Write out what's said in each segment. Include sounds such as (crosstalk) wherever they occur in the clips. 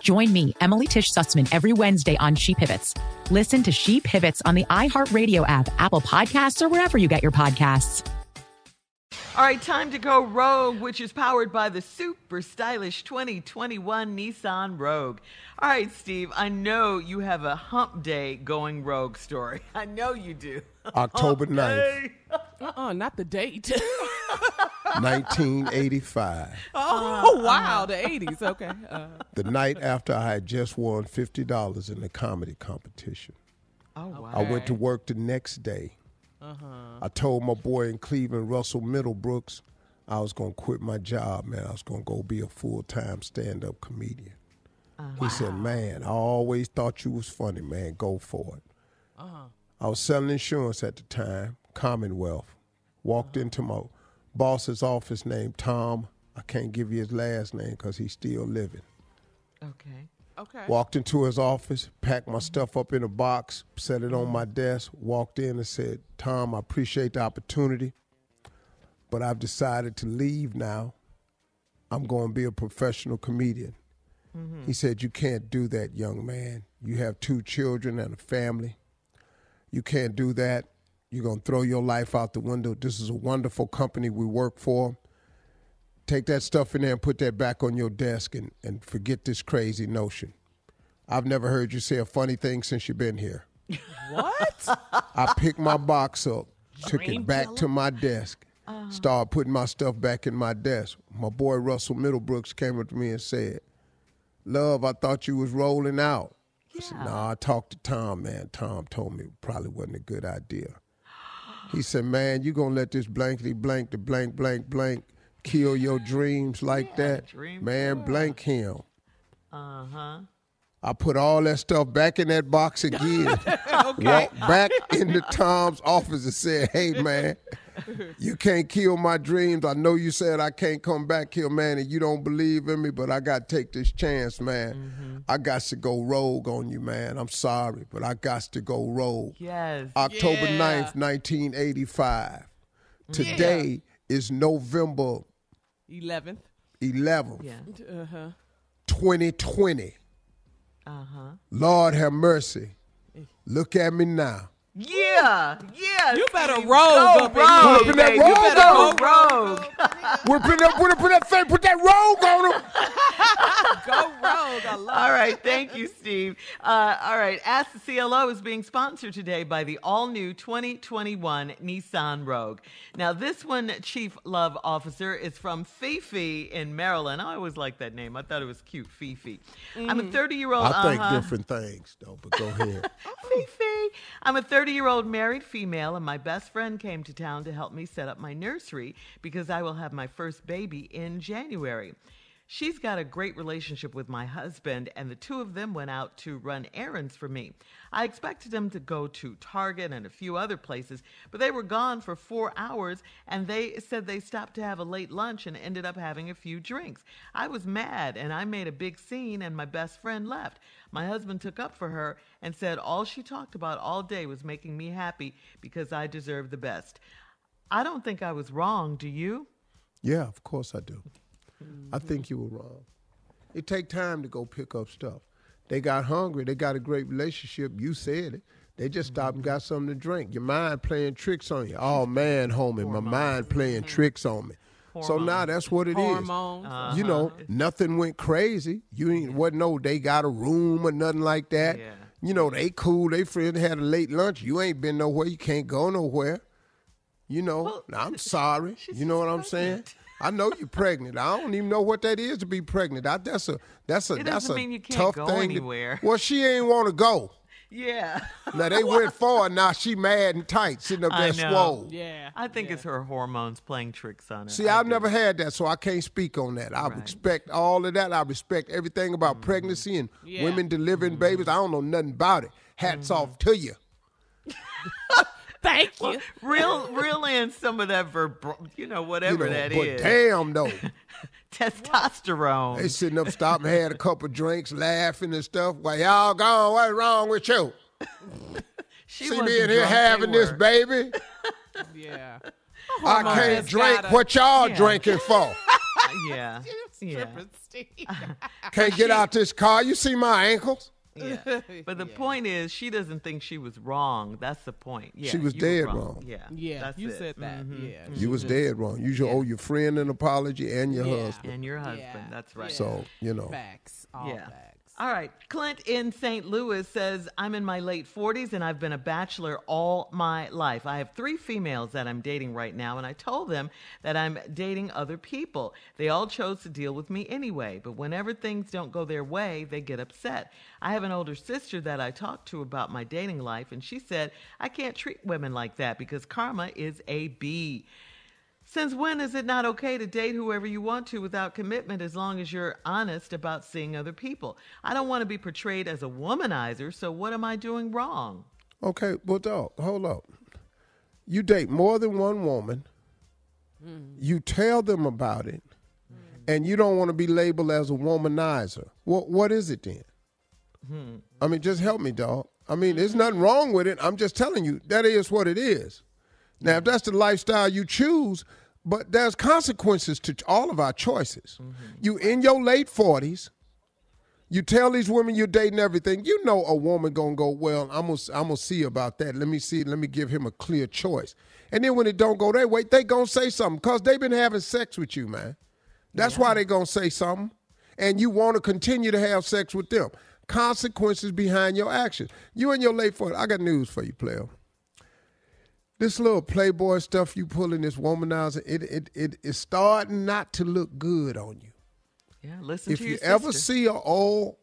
Join me, Emily Tish Sussman, every Wednesday on She Pivots. Listen to She Pivots on the iHeartRadio app, Apple Podcasts, or wherever you get your podcasts. All right, time to go Rogue, which is powered by the super stylish 2021 Nissan Rogue. All right, Steve, I know you have a hump day going Rogue story. (laughs) I know you do. October Hump 9th, day. (laughs) Uh-uh, not the date. (laughs) 1985. oh, wow, the 80s. Okay. Uh, The night after I had just won $50 in the comedy competition. Oh, wow. I went to work the next day. Uh-huh. I told my boy in Cleveland, Russell Middlebrooks, I was going to quit my job, man. I was going to go be a full time stand up comedian. Uh, He said, Man, I always thought you was funny, man. Go for it. Uh-huh. I was selling insurance at the time, Commonwealth. Walked into my boss's office named Tom. I can't give you his last name because he's still living. Okay. okay. Walked into his office, packed my stuff up in a box, set it on my mm-hmm. desk, walked in and said, Tom, I appreciate the opportunity, but I've decided to leave now. I'm going to be a professional comedian. Mm-hmm. He said, You can't do that, young man. You have two children and a family. You can't do that. You're going to throw your life out the window. This is a wonderful company we work for take that stuff in there and put that back on your desk and, and forget this crazy notion. I've never heard you say a funny thing since you've been here. What? (laughs) I picked my box up, took Dream it back killer? to my desk, uh-huh. started putting my stuff back in my desk. My boy Russell Middlebrooks came up to me and said, Love, I thought you was rolling out. I said, nah, I talked to Tom, man. Tom told me it probably wasn't a good idea. He said, man, you going to let this blankety blank to blank, blank, blank kill your dreams like that? dream Man, blank him. Uh huh. I put all that stuff back in that box again. (laughs) Walked back into Tom's office and said, "Hey man, (laughs) you can't kill my dreams. I know you said I can't come back here, man, and you don't believe in me, but I got to take this chance, man. I got to go rogue on you, man. I'm sorry, but I got to go rogue." Yes. October Yeah. 9th, 1985. Today is November 11th. Uh, 11th, yeah. Uh-huh. 2020. Uh huh. Lord have mercy. Look at me now. Yeah, yeah. You better rogue go up in rogue, here. Put that baby. rogue You better go rogue. We're putting that, put, put that thing, put that rogue on him. (laughs) Go rogue. I love All right, thank you, Steve. Uh, all right, Ask the CLO is being sponsored today by the all new 2021 Nissan Rogue. Now, this one, Chief Love Officer, is from Fifi in Maryland. I always liked that name. I thought it was cute, Fifi. I'm a 30 year old. I think uh-huh. different things, though, but go ahead. (laughs) Fifi. I'm a 30 year old married female, and my best friend came to town to help me set up my nursery because I will have my first baby in January. She's got a great relationship with my husband, and the two of them went out to run errands for me. I expected them to go to Target and a few other places, but they were gone for four hours, and they said they stopped to have a late lunch and ended up having a few drinks. I was mad, and I made a big scene, and my best friend left. My husband took up for her and said all she talked about all day was making me happy because I deserve the best. I don't think I was wrong, do you? Yeah, of course I do. Mm-hmm. I think you were wrong. It take time to go pick up stuff. They got hungry. They got a great relationship. You said it. They just stopped and mm-hmm. got something to drink. Your mind playing tricks on you. Oh man, homie, my mind playing mm-hmm. tricks on me. So now that's what it is. Hormones. You know, uh-huh. nothing went crazy. You ain't wasn't no they got a room or nothing like that. Yeah. You know, they cool, they friends had a late lunch. You ain't been nowhere, you can't go nowhere. You know, Well, I'm (laughs) sorry. You know what I'm saying? I know you're pregnant. I don't even know what that is to be pregnant. I, that's a that's a It that's a mean you can't tough go thing. to- anywhere. well, she ain't want to go. Yeah. Now they went (laughs) forward. Now she mad and tight, sitting up I there know. swole. Yeah. I think it's her hormones playing tricks on her. See, I I've do. never had that, so I can't speak on that. I respect all of that. I respect everything about Mm-hmm. pregnancy and Yeah. women delivering babies. I don't know nothing about it. Hats Mm-hmm. off to you. (laughs) Thank you. Reel, reel in some of that verb, you know, You whatever know, that but is. damn though, (laughs) Testosterone. they sitting up, stopping, had a couple drinks, laughing and stuff. Well, y'all gone. What's wrong with you? (laughs) she See wasn't me in here having this baby. (laughs) Yeah. I can't drink. gotta- What y'all Yeah. drinking for? Yeah. Yeah. Can't get out this car. You see my ankles? (laughs) Yeah. But the point is, she doesn't think she was wrong. That's the point. Yeah, She was dead wrong. Yeah. Yeah, That's you it. said that. Mhm. Yeah. You was dead wrong. You should owe your friend an apology and your Yeah. husband. And your husband. Yeah. That's right. So you know. Facts. All Yeah. facts. All right. Clint in St. Louis says, I'm in my late 40s and I've been a bachelor all my life. I have three females that I'm dating right now, and I told them that I'm dating other people. They all chose to deal with me anyway, but whenever things don't go their way, they get upset. I have an older sister that I talked to about my dating life, and she said, I can't treat women like that because karma is a B. Since when is it not okay to date whoever you want to without commitment as long as you're honest about seeing other people? I don't want to be portrayed as a womanizer, so what am I doing wrong? Okay, well, dog, hold up. You date more than one woman. Hmm. You tell them about it, hmm. and you don't want to be labeled as a womanizer. What what is it then? Hmm. I mean, just help me, dog. I mean, there's nothing wrong with it. I'm just telling you that is what it is. Now, if that's the lifestyle you choose, but there's consequences to all of our choices. Mm-hmm. You in your late forties. You tell these women you're dating everything. You know a woman gonna go, well, I'm gonna I'm gonna see about that. Let me see. Let me give him a clear choice. And then when it don't go that way, they gonna say something because they've been having sex with you, man. That's why they gonna say something. And you want to continue to have sex with them. Consequences behind your actions. You in your late 40s. I got news for you, player. This little playboy stuff you pulling, this womanizer, it it it is starting not to look good on you. Yeah, listen if to you your ever see a old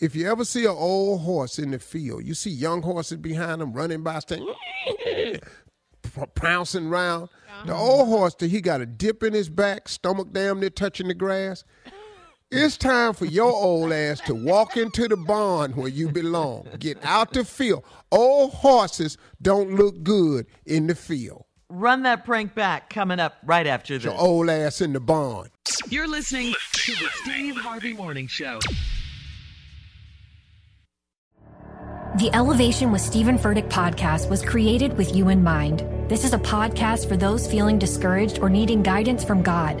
if you ever see an old horse in the field you see young horses behind them running by saying (laughs) pouncing around. The uh-huh. old horse that he got a dip in his back stomach down there touching the grass it's time for your old ass to walk into the barn where you belong get out the field old horses don't look good in the field Run that prank back coming up right after this. your old ass in the barn You're listening to the Steve Harvey Morning Show. The Elevation with Stephen Furtick podcast was created with you in mind. This is a podcast for those feeling discouraged or needing guidance from God.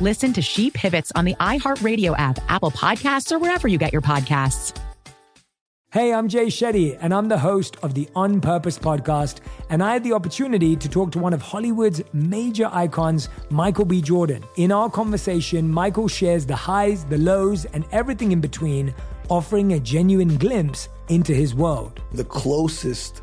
Listen to She Pivots on the iHeartRadio app, Apple Podcasts, or wherever you get your podcasts. Hey, I'm Jay Shetty, and I'm the host of the On Purpose podcast. And I had the opportunity to talk to one of Hollywood's major icons, Michael B. Jordan. In our conversation, Michael shares the highs, the lows, and everything in between, offering a genuine glimpse into his world. The closest